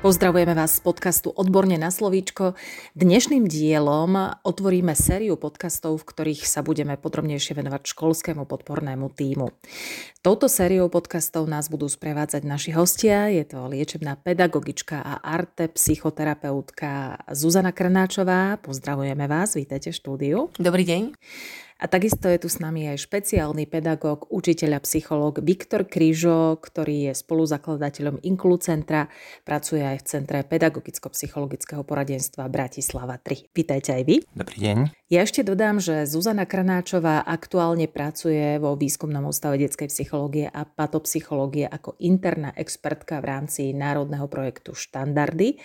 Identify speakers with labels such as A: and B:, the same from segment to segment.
A: Pozdravujeme vás z podcastu Odborne na slovíčko. Dnešným dielom otvoríme sériu podcastov, v ktorých sa budeme podrobnejšie venovať školskému podpornému týmu. Touto sériou podcastov nás budú sprevádzať naši hostia. Je to liečebná pedagogička a arte psychoterapeutka Zuzana Krnáčová. Pozdravujeme vás, vítajte v štúdiu.
B: Dobrý deň.
A: A takisto je tu s nami aj špeciálny pedagóg, učiteľ a psychológ Viktor Krížo, ktorý je spoluzakladateľom Inklu centra, pracuje aj v Centre pedagogicko-psychologického poradenstva Bratislava 3. Vítajte aj vy.
C: Dobrý deň.
A: Ja ešte dodám, že Zuzana Kranáčová aktuálne pracuje vo výskumnom ústave detskej psychológie a patopsychológie ako interná expertka v rámci národného projektu Štandardy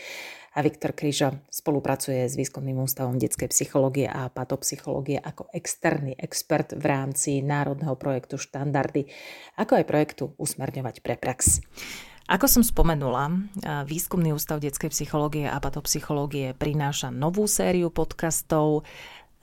A: a Viktor Kryža spolupracuje s Výskumným ústavom detskej psychológie a patopsychológie ako externý expert v rámci národného projektu Štandardy, ako aj projektu Usmerňovať pre prax. Ako som spomenula, Výskumný ústav detskej psychológie a patopsychológie prináša novú sériu podcastov.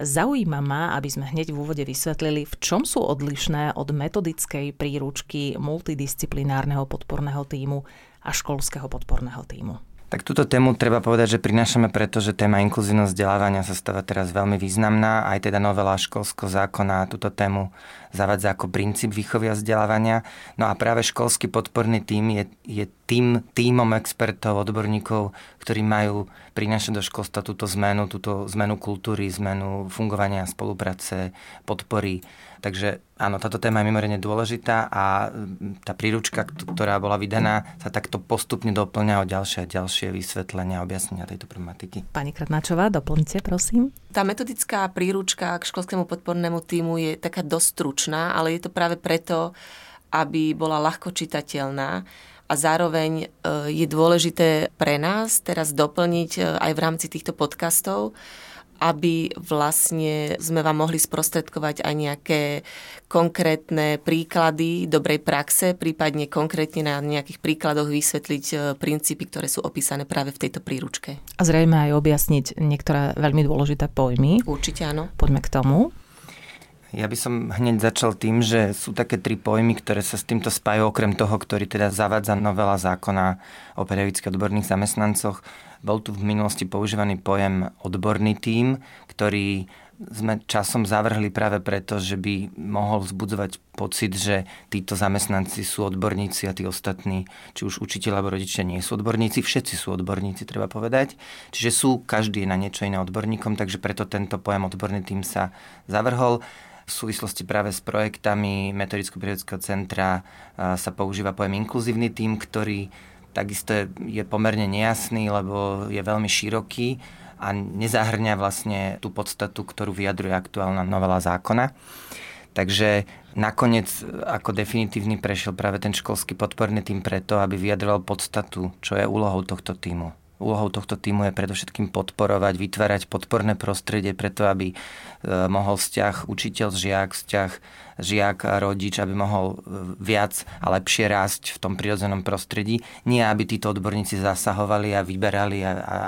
A: Zaujíma ma, aby sme hneď v úvode vysvetlili, v čom sú odlišné od metodickej príručky multidisciplinárneho podporného týmu a školského podporného týmu.
C: Tak túto tému treba povedať, že prinášame preto, že téma inkluzívneho vzdelávania sa stáva teraz veľmi významná. Aj teda novela školského zákona túto tému zavádza ako princíp výchovy a vzdelávania. No a práve školský podporný tým je, je tým týmom expertov, odborníkov, ktorí majú prinášať do školstva túto zmenu, túto zmenu kultúry, zmenu fungovania, spolupráce, podpory Takže áno, táto téma je mimoriadne dôležitá a tá príručka, ktorá bola vydaná, sa takto postupne doplňa o ďalšie a ďalšie vysvetlenia a objasnenia tejto problematiky.
A: Pani Kratnáčová, doplňte, prosím.
B: Tá metodická príručka k školskému podpornému týmu je taká dosť stručná, ale je to práve preto, aby bola ľahko čitateľná a zároveň e, je dôležité pre nás teraz doplniť e, aj v rámci týchto podcastov, aby vlastne sme vám mohli sprostredkovať aj nejaké konkrétne príklady dobrej praxe, prípadne konkrétne na nejakých príkladoch vysvetliť e, princípy, ktoré sú opísané práve v tejto príručke.
A: A zrejme aj objasniť niektoré veľmi dôležité pojmy.
B: Určite áno.
A: Poďme k tomu.
C: Ja by som hneď začal tým, že sú také tri pojmy, ktoré sa s týmto spájajú, okrem toho, ktorý teda zavádza novela zákona o pedagogických odborných zamestnancoch. Bol tu v minulosti používaný pojem odborný tím, ktorý sme časom zavrhli práve preto, že by mohol vzbudzovať pocit, že títo zamestnanci sú odborníci a tí ostatní, či už učiteľ alebo rodičia nie sú odborníci. Všetci sú odborníci, treba povedať. Čiže sú každý na niečo iné odborníkom, takže preto tento pojem odborný tým sa zavrhol v súvislosti práve s projektami Metodicko-periodického centra sa používa pojem inkluzívny tým, ktorý takisto je, je pomerne nejasný, lebo je veľmi široký a nezahrňa vlastne tú podstatu, ktorú vyjadruje aktuálna novela zákona. Takže nakoniec ako definitívny prešiel práve ten školský podporný tým preto, aby vyjadroval podstatu, čo je úlohou tohto týmu. Úlohou tohto týmu je predovšetkým podporovať, vytvárať podporné prostredie preto, aby e, mohol vzťah učiteľ-žiak, vzťah žiak a rodič, aby mohol e, viac a lepšie rásť v tom prirodzenom prostredí. Nie, aby títo odborníci zasahovali a vyberali a, a,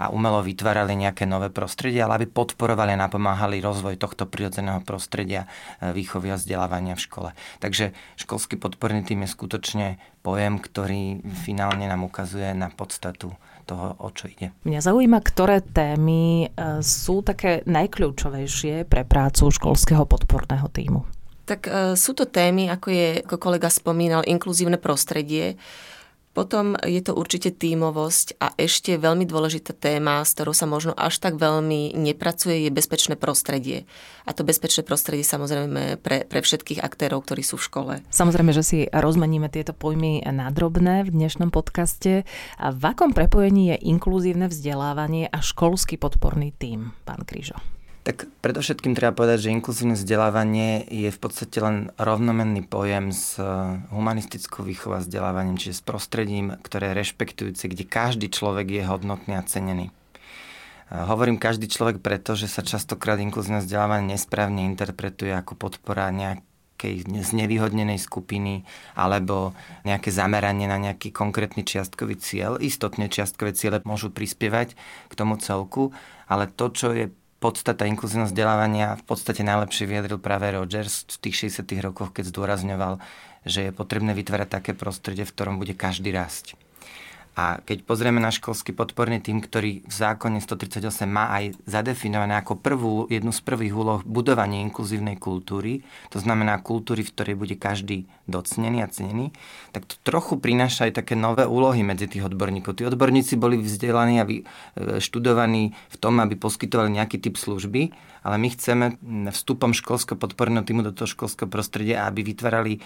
C: a umelo vytvárali nejaké nové prostredie, ale aby podporovali a napomáhali rozvoj tohto prirodzeného prostredia e, výchovy a vzdelávania v škole. Takže školský podporný tým je skutočne pojem, ktorý finálne nám ukazuje na podstatu toho, o čo ide.
A: Mňa zaujíma, ktoré témy e, sú také najkľúčovejšie pre prácu školského podporného týmu.
B: Tak e, sú to témy, ako je, ako kolega spomínal, inkluzívne prostredie, potom je to určite tímovosť a ešte veľmi dôležitá téma, s ktorou sa možno až tak veľmi nepracuje, je bezpečné prostredie. A to bezpečné prostredie samozrejme pre, pre všetkých aktérov, ktorí sú v škole.
A: Samozrejme, že si rozmeníme tieto pojmy na drobné v dnešnom podcaste. A v akom prepojení je inkluzívne vzdelávanie a školský podporný tím, pán Krížo?
C: Tak predovšetkým treba povedať, že inkluzívne vzdelávanie je v podstate len rovnomenný pojem s eh, humanistickou výchovou a vzdelávaním, čiže s prostredím, ktoré je rešpektujúce, kde každý človek je hodnotný a cenený. Eh, hovorím každý človek preto, že sa častokrát inkluzívne vzdelávanie nesprávne interpretuje ako podpora nejak nejakej znevýhodnenej skupiny alebo nejaké zameranie na nejaký konkrétny čiastkový cieľ. Istotne čiastkové ciele môžu prispievať k tomu celku, ale to, čo je podstata inkluzívneho vzdelávania v podstate najlepšie vyjadril práve Rogers v tých 60. rokoch, keď zdôrazňoval, že je potrebné vytvárať také prostredie, v ktorom bude každý rásť. A keď pozrieme na školský podporný tým, ktorý v zákone 138 má aj zadefinované ako prvú, jednu z prvých úloh budovanie inkluzívnej kultúry, to znamená kultúry, v ktorej bude každý docnený a cenený, tak to trochu prináša aj také nové úlohy medzi tých odborníkov. Tí odborníci boli vzdelaní a e, študovaní v tom, aby poskytovali nejaký typ služby, ale my chceme vstupom školského podporného týmu do toho školského prostredia, aby vytvárali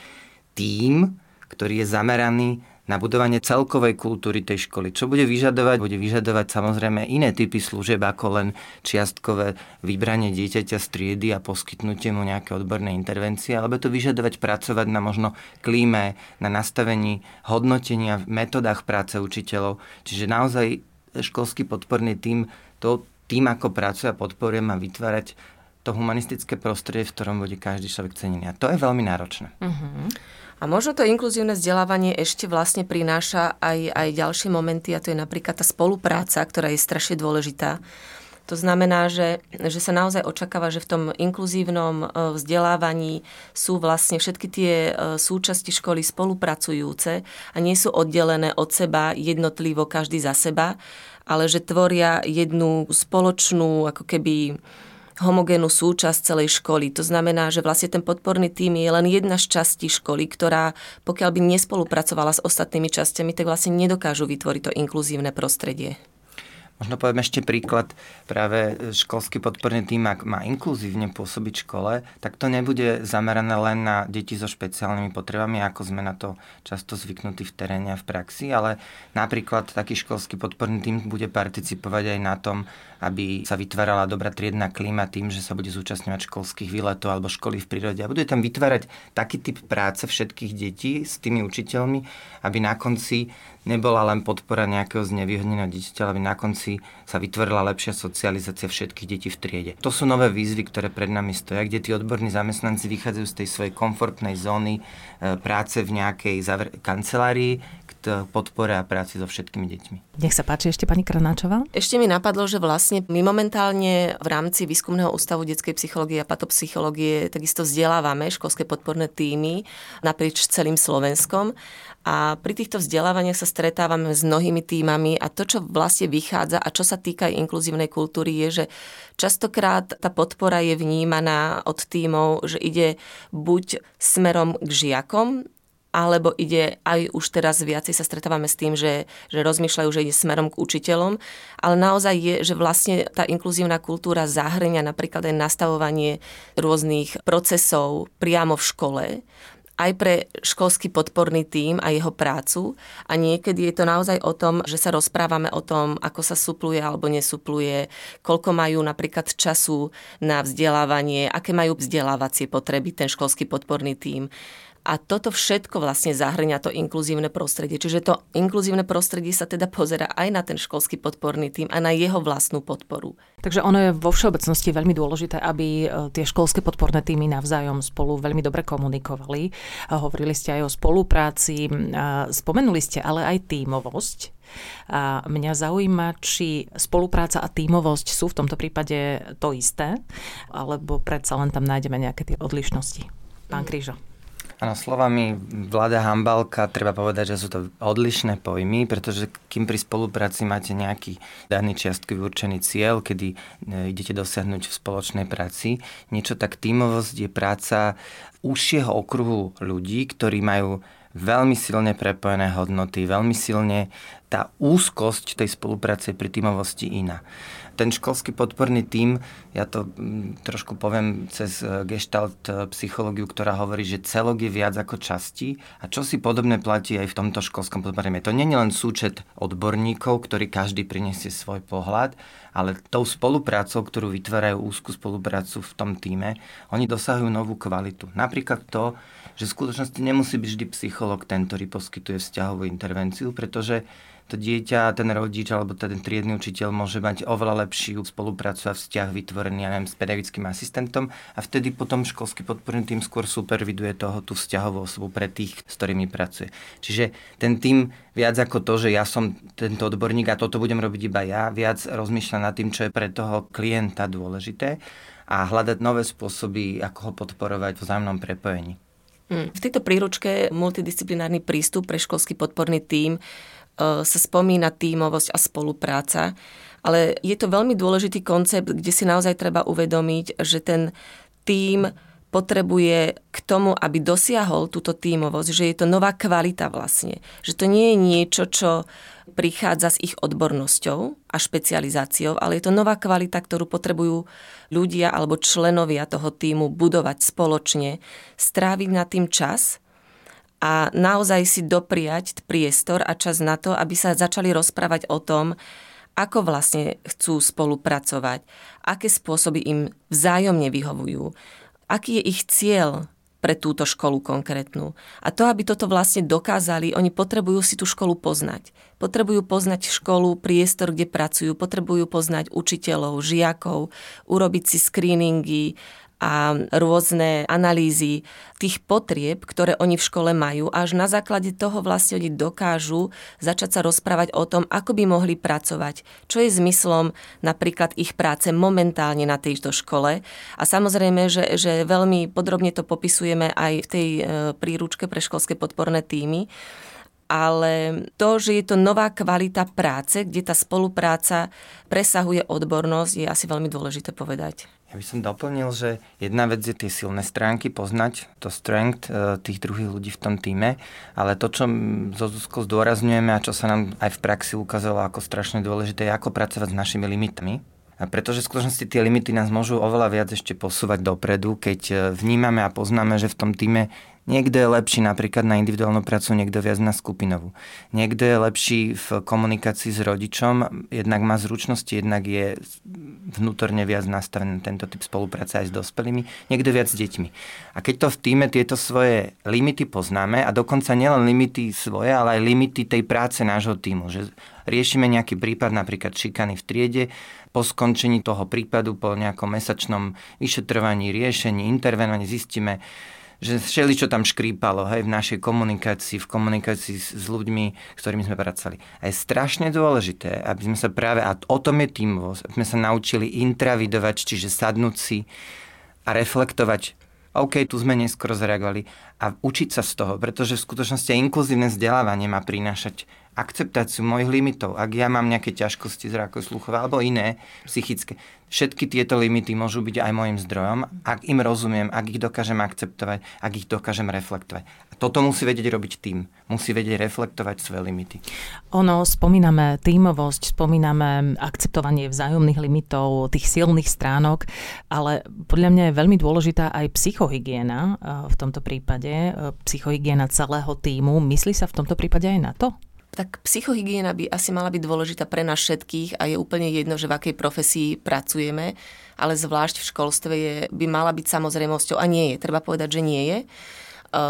C: tím, ktorý je zameraný na budovanie celkovej kultúry tej školy. Čo bude vyžadovať? Bude vyžadovať samozrejme iné typy služieb ako len čiastkové vybranie dieťaťa z triedy a poskytnutie mu nejaké odborné intervencie, alebo to vyžadovať pracovať na možno klíme, na nastavení hodnotenia, v metodách práce učiteľov. Čiže naozaj školský podporný tým, to tým, ako pracuje a podporuje, má vytvárať to humanistické prostredie, v ktorom bude každý človek cenený. A to je veľmi náročné. Uh-huh.
B: A možno to inkluzívne vzdelávanie ešte vlastne prináša aj, aj ďalšie momenty a to je napríklad tá spolupráca, ktorá je strašne dôležitá. To znamená, že, že sa naozaj očakáva, že v tom inkluzívnom e, vzdelávaní sú vlastne všetky tie e, súčasti školy spolupracujúce a nie sú oddelené od seba jednotlivo každý za seba, ale že tvoria jednu spoločnú ako keby homogénnu súčasť celej školy. To znamená, že vlastne ten podporný tým je len jedna z častí školy, ktorá pokiaľ by nespolupracovala s ostatnými časťami, tak vlastne nedokážu vytvoriť to inkluzívne prostredie.
C: Možno poviem ešte príklad, práve školský podporný tým, ak má inkluzívne pôsobiť škole, tak to nebude zamerané len na deti so špeciálnymi potrebami, ako sme na to často zvyknutí v teréne a v praxi, ale napríklad taký školský podporný tým bude participovať aj na tom, aby sa vytvárala dobrá triedna klíma tým, že sa bude zúčastňovať školských výletov alebo školy v prírode. A bude tam vytvárať taký typ práce všetkých detí s tými učiteľmi, aby na konci nebola len podpora nejakého znevýhodneného dieťaťa, aby na konci sa vytvorila lepšia socializácia všetkých detí v triede. To sú nové výzvy, ktoré pred nami stoja, kde tí odborní zamestnanci vychádzajú z tej svojej komfortnej zóny e, práce v nejakej kancelárii, k podpore a práci so všetkými deťmi.
A: Nech sa páči ešte pani Kranáčová.
B: Ešte mi napadlo, že vlastne my momentálne v rámci Výskumného ústavu detskej psychológie a patopsychológie takisto vzdelávame školské podporné týmy naprieč celým Slovenskom a pri týchto vzdelávaniach sa stretávame s mnohými týmami a to, čo vlastne vychádza a čo sa týka inkluzívnej kultúry, je, že častokrát tá podpora je vnímaná od týmov, že ide buď smerom k žiakom, alebo ide aj už teraz viacej sa stretávame s tým, že, že rozmýšľajú, že ide smerom k učiteľom, ale naozaj je, že vlastne tá inkluzívna kultúra zahrňa napríklad aj nastavovanie rôznych procesov priamo v škole, aj pre školský podporný tím a jeho prácu. A niekedy je to naozaj o tom, že sa rozprávame o tom, ako sa supluje alebo nesupluje, koľko majú napríklad času na vzdelávanie, aké majú vzdelávacie potreby ten školský podporný tím. A toto všetko vlastne zahrňa to inkluzívne prostredie. Čiže to inkluzívne prostredie sa teda pozera aj na ten školský podporný tým a na jeho vlastnú podporu.
A: Takže ono je vo všeobecnosti veľmi dôležité, aby e, tie školské podporné týmy navzájom spolu veľmi dobre komunikovali. Hovorili ste aj o spolupráci, spomenuli ste ale aj tímovosť. A mňa zaujíma, či spolupráca a tímovosť sú v tomto prípade to isté, alebo predsa len tam nájdeme nejaké tie odlišnosti. Pán Krížo.
C: Áno, slovami vláda Hambalka treba povedať, že sú to odlišné pojmy, pretože kým pri spolupráci máte nejaký daný čiastkový určený cieľ, kedy e, idete dosiahnuť v spoločnej práci, niečo tak tímovosť je práca užšieho okruhu ľudí, ktorí majú veľmi silne prepojené hodnoty, veľmi silne tá úzkosť tej spolupráce pri tímovosti iná ten školský podporný tím, ja to mm, trošku poviem cez e, gestalt e, psychológiu, ktorá hovorí, že celok je viac ako časti a čo si podobné platí aj v tomto školskom podpornom. To nie je len súčet odborníkov, ktorý každý prinesie svoj pohľad, ale tou spoluprácou, ktorú vytvárajú úzkú spoluprácu v tom týme, oni dosahujú novú kvalitu. Napríklad to, že v skutočnosti nemusí byť vždy psycholog ten, ktorý poskytuje vzťahovú intervenciu, pretože to dieťa, ten rodič alebo ten triedny učiteľ môže mať oveľa lepšiu spoluprácu a vzťah vytvorený ja neviem, s pedagogickým asistentom a vtedy potom školský podporný tým skôr superviduje toho tú vzťahovú osobu pre tých, s ktorými pracuje. Čiže ten tým viac ako to, že ja som tento odborník a toto budem robiť iba ja, viac rozmýšľa nad tým, čo je pre toho klienta dôležité a hľadať nové spôsoby, ako ho podporovať v vzájomnom prepojení.
B: Hm, v tejto príručke multidisciplinárny prístup pre školský podporný tím sa spomína tímovosť a spolupráca, ale je to veľmi dôležitý koncept, kde si naozaj treba uvedomiť, že ten tím potrebuje k tomu, aby dosiahol túto tímovosť, že je to nová kvalita vlastne. Že to nie je niečo, čo prichádza s ich odbornosťou a špecializáciou, ale je to nová kvalita, ktorú potrebujú ľudia alebo členovia toho týmu budovať spoločne, stráviť na tým čas – a naozaj si dopriať priestor a čas na to, aby sa začali rozprávať o tom, ako vlastne chcú spolupracovať, aké spôsoby im vzájomne vyhovujú, aký je ich cieľ pre túto školu konkrétnu. A to, aby toto vlastne dokázali, oni potrebujú si tú školu poznať. Potrebujú poznať školu, priestor, kde pracujú, potrebujú poznať učiteľov, žiakov, urobiť si screeningy, a rôzne analýzy tých potrieb, ktoré oni v škole majú. Až na základe toho vlastne oni dokážu začať sa rozprávať o tom, ako by mohli pracovať, čo je zmyslom napríklad ich práce momentálne na tejto škole. A samozrejme, že, že veľmi podrobne to popisujeme aj v tej e, príručke pre školské podporné týmy ale to, že je to nová kvalita práce, kde tá spolupráca presahuje odbornosť, je asi veľmi dôležité povedať.
C: Ja by som doplnil, že jedna vec je tie silné stránky, poznať to strength e, tých druhých ľudí v tom týme, ale to, čo zo Zuzko zdôrazňujeme a čo sa nám aj v praxi ukázalo ako strašne dôležité, je ako pracovať s našimi limitmi. A pretože v skutočnosti tie limity nás môžu oveľa viac ešte posúvať dopredu, keď e, vnímame a poznáme, že v tom týme Niekto je lepší napríklad na individuálnu prácu, niekto viac na skupinovú. Niekto je lepší v komunikácii s rodičom, jednak má zručnosti, jednak je vnútorne viac nastavený tento typ spolupráce aj s dospelými, niekto viac s deťmi. A keď to v týme tieto svoje limity poznáme, a dokonca nielen limity svoje, ale aj limity tej práce nášho týmu, že riešime nejaký prípad, napríklad šikany v triede, po skončení toho prípadu, po nejakom mesačnom vyšetrovaní, riešení, intervenovaní zistíme, že všeli, čo tam škrípalo hej, v našej komunikácii, v komunikácii s, s ľuďmi, s ktorými sme pracovali. A je strašne dôležité, aby sme sa práve, a o tom je tímovosť, aby sme sa naučili intravidovať, čiže sadnúť si a reflektovať OK, tu sme neskoro zareagovali a učiť sa z toho, pretože v skutočnosti inkluzívne vzdelávanie má prinášať akceptáciu mojich limitov. Ak ja mám nejaké ťažkosti zrákov sluchové alebo iné psychické, všetky tieto limity môžu byť aj môjim zdrojom, ak im rozumiem, ak ich dokážem akceptovať, ak ich dokážem reflektovať. A toto musí vedieť robiť tým. Musí vedieť reflektovať svoje limity.
A: Ono, spomíname tímovosť, spomíname akceptovanie vzájomných limitov, tých silných stránok, ale podľa mňa je veľmi dôležitá aj psychohygiena v tomto prípade, psychohygiena celého týmu. Myslí sa v tomto prípade aj na to?
B: Tak psychohygiena by asi mala byť dôležitá pre nás všetkých a je úplne jedno, že v akej profesii pracujeme, ale zvlášť v školstve je, by mala byť samozrejmosťou a nie je. Treba povedať, že nie je. E,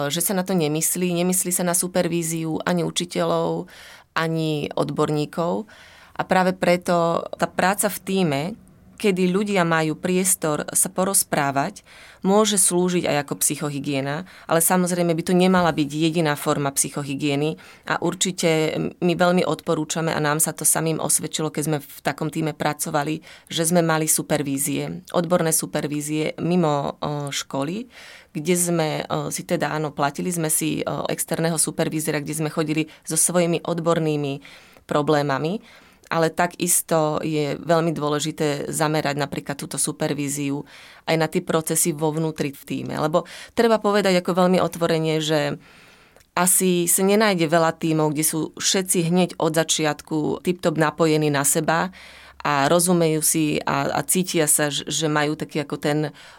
B: že sa na to nemyslí. Nemyslí sa na supervíziu ani učiteľov, ani odborníkov. A práve preto tá práca v týme, kedy ľudia majú priestor sa porozprávať, môže slúžiť aj ako psychohygiena, ale samozrejme by to nemala byť jediná forma psychohygieny a určite my veľmi odporúčame a nám sa to samým osvedčilo, keď sme v takom týme pracovali, že sme mali supervízie, odborné supervízie mimo školy, kde sme si teda, áno, platili sme si externého supervízera, kde sme chodili so svojimi odbornými problémami ale takisto je veľmi dôležité zamerať napríklad túto supervíziu aj na tie procesy vo vnútri v týme. Lebo treba povedať ako veľmi otvorenie, že asi sa nenájde veľa tímov, kde sú všetci hneď od začiatku tip-top napojení na seba a rozumejú si a, a cítia sa, že majú taký ako ten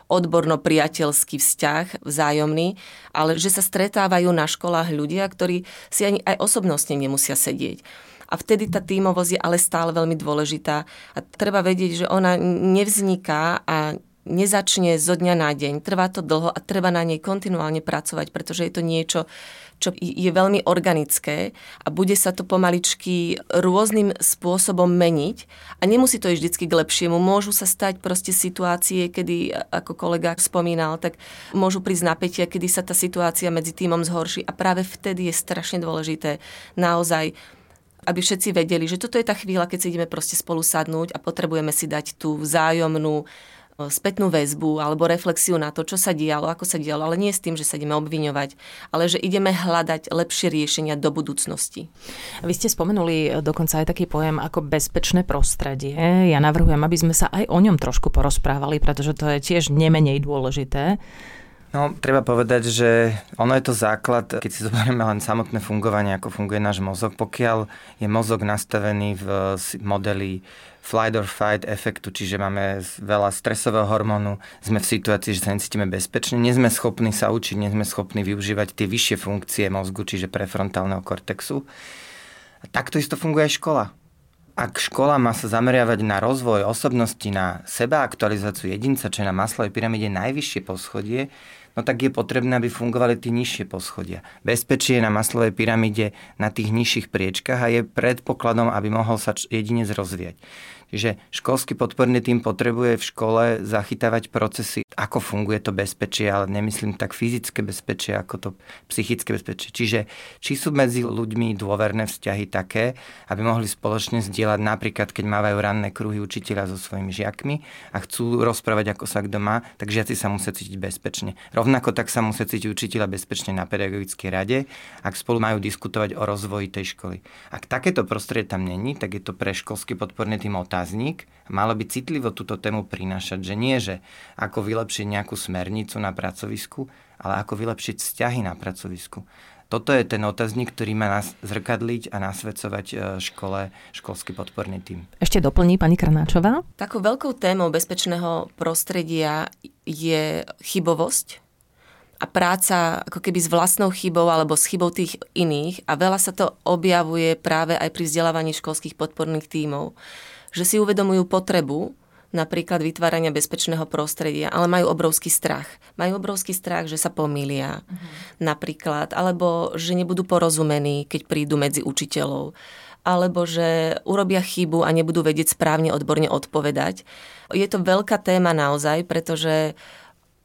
B: odborno-priateľský vzťah vzájomný, ale že sa stretávajú na školách ľudia, ktorí si ani aj osobnostne nemusia sedieť a vtedy tá tímovosť je ale stále veľmi dôležitá a treba vedieť, že ona nevzniká a nezačne zo dňa na deň. Trvá to dlho a treba na nej kontinuálne pracovať, pretože je to niečo, čo je veľmi organické a bude sa to pomaličky rôznym spôsobom meniť a nemusí to ísť vždy k lepšiemu. Môžu sa stať proste situácie, kedy, ako kolega spomínal, tak môžu prísť napätia, kedy sa tá situácia medzi týmom zhorší a práve vtedy je strašne dôležité naozaj aby všetci vedeli, že toto je tá chvíľa, keď si ideme proste spolu sadnúť a potrebujeme si dať tú vzájomnú spätnú väzbu alebo reflexiu na to, čo sa dialo, ako sa dialo, ale nie s tým, že sa ideme obviňovať, ale že ideme hľadať lepšie riešenia do budúcnosti.
A: Vy ste spomenuli dokonca aj taký pojem ako bezpečné prostredie. Ja navrhujem, aby sme sa aj o ňom trošku porozprávali, pretože to je tiež nemenej dôležité.
C: No, treba povedať, že ono je to základ, keď si zoberieme len samotné fungovanie, ako funguje náš mozog. Pokiaľ je mozog nastavený v modeli flight or fight efektu, čiže máme veľa stresového hormónu, sme v situácii, že sa necítime bezpečne, nie sme schopní sa učiť, nie sme schopní využívať tie vyššie funkcie mozgu, čiže prefrontálneho kortexu. A takto isto funguje aj škola. Ak škola má sa zameriavať na rozvoj osobnosti, na seba aktualizáciu jedinca, čo je na maslovej pyramíde najvyššie poschodie, no tak je potrebné, aby fungovali tie nižšie poschodia. Bezpečie na maslovej pyramíde na tých nižších priečkách a je predpokladom, aby mohol sa jedinec rozvíjať. Čiže školský podporný tým potrebuje v škole zachytávať procesy, ako funguje to bezpečie, ale nemyslím tak fyzické bezpečie, ako to psychické bezpečie. Čiže či sú medzi ľuďmi dôverné vzťahy také, aby mohli spoločne zdieľať napríklad, keď mávajú ranné kruhy učiteľa so svojimi žiakmi a chcú rozprávať, ako sa kto má, tak žiaci sa musia cítiť bezpečne. Rovnako tak sa musia cítiť učiteľa bezpečne na pedagogickej rade, ak spolu majú diskutovať o rozvoji tej školy. Ak takéto prostredie tam není, tak je to pre školský podporný tým otázka otáznik, malo by citlivo túto tému prinášať, že nie, že ako vylepšiť nejakú smernicu na pracovisku, ale ako vylepšiť vzťahy na pracovisku. Toto je ten otáznik, ktorý má nás zrkadliť a nasvedcovať e, škole, školský podporný tým.
A: Ešte doplní pani Kranáčová?
B: Takou veľkou témou bezpečného prostredia je chybovosť a práca ako keby s vlastnou chybou alebo s chybou tých iných a veľa sa to objavuje práve aj pri vzdelávaní školských podporných tímov že si uvedomujú potrebu napríklad vytvárania bezpečného prostredia, ale majú obrovský strach. Majú obrovský strach, že sa pomýlia uh-huh. napríklad, alebo že nebudú porozumení, keď prídu medzi učiteľov alebo že urobia chybu a nebudú vedieť správne odborne odpovedať. Je to veľká téma naozaj, pretože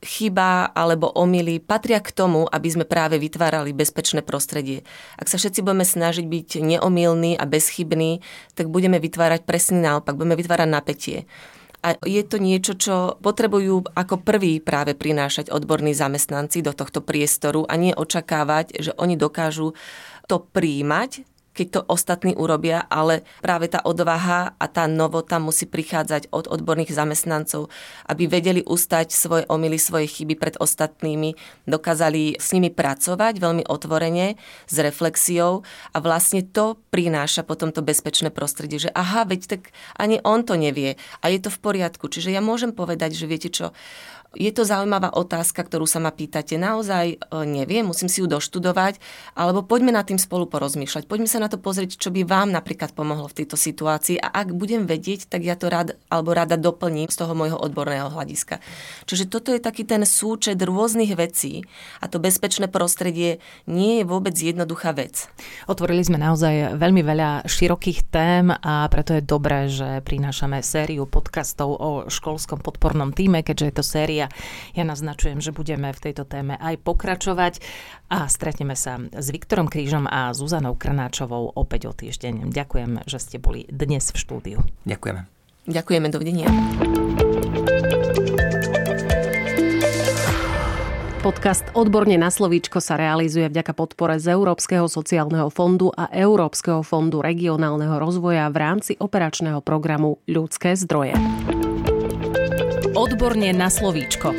B: chyba alebo omily patria k tomu, aby sme práve vytvárali bezpečné prostredie. Ak sa všetci budeme snažiť byť neomilní a bezchybní, tak budeme vytvárať presný naopak, budeme vytvárať napätie. A je to niečo, čo potrebujú ako prvý práve prinášať odborní zamestnanci do tohto priestoru a nie očakávať, že oni dokážu to príjmať keď to ostatní urobia, ale práve tá odvaha a tá novota musí prichádzať od odborných zamestnancov, aby vedeli ustať svoje omily, svoje chyby pred ostatnými, dokázali s nimi pracovať veľmi otvorene, s reflexiou a vlastne to prináša potom to bezpečné prostredie, že aha, veď tak ani on to nevie a je to v poriadku. Čiže ja môžem povedať, že viete čo, je to zaujímavá otázka, ktorú sa ma pýtate. Naozaj e, neviem, musím si ju doštudovať, alebo poďme na tým spolu porozmýšľať. Poďme sa na to pozrieť, čo by vám napríklad pomohlo v tejto situácii a ak budem vedieť, tak ja to rád alebo rada doplním z toho môjho odborného hľadiska. Čiže toto je taký ten súčet rôznych vecí a to bezpečné prostredie nie je vôbec jednoduchá vec.
A: Otvorili sme naozaj veľmi veľa širokých tém a preto je dobré, že prinášame sériu podcastov o školskom podpornom týme, keďže je to séria a Ja naznačujem, že budeme v tejto téme aj pokračovať a stretneme sa s Viktorom Krížom a Zuzanou Krnáčovou opäť o týždeň. Ďakujem, že ste boli dnes v štúdiu.
C: Ďakujeme.
B: Ďakujeme, dovidenia.
D: Podcast Odborne na slovíčko sa realizuje vďaka podpore z Európskeho sociálneho fondu a Európskeho fondu regionálneho rozvoja v rámci operačného programu Ľudské zdroje.
A: Odborne na slovíčko.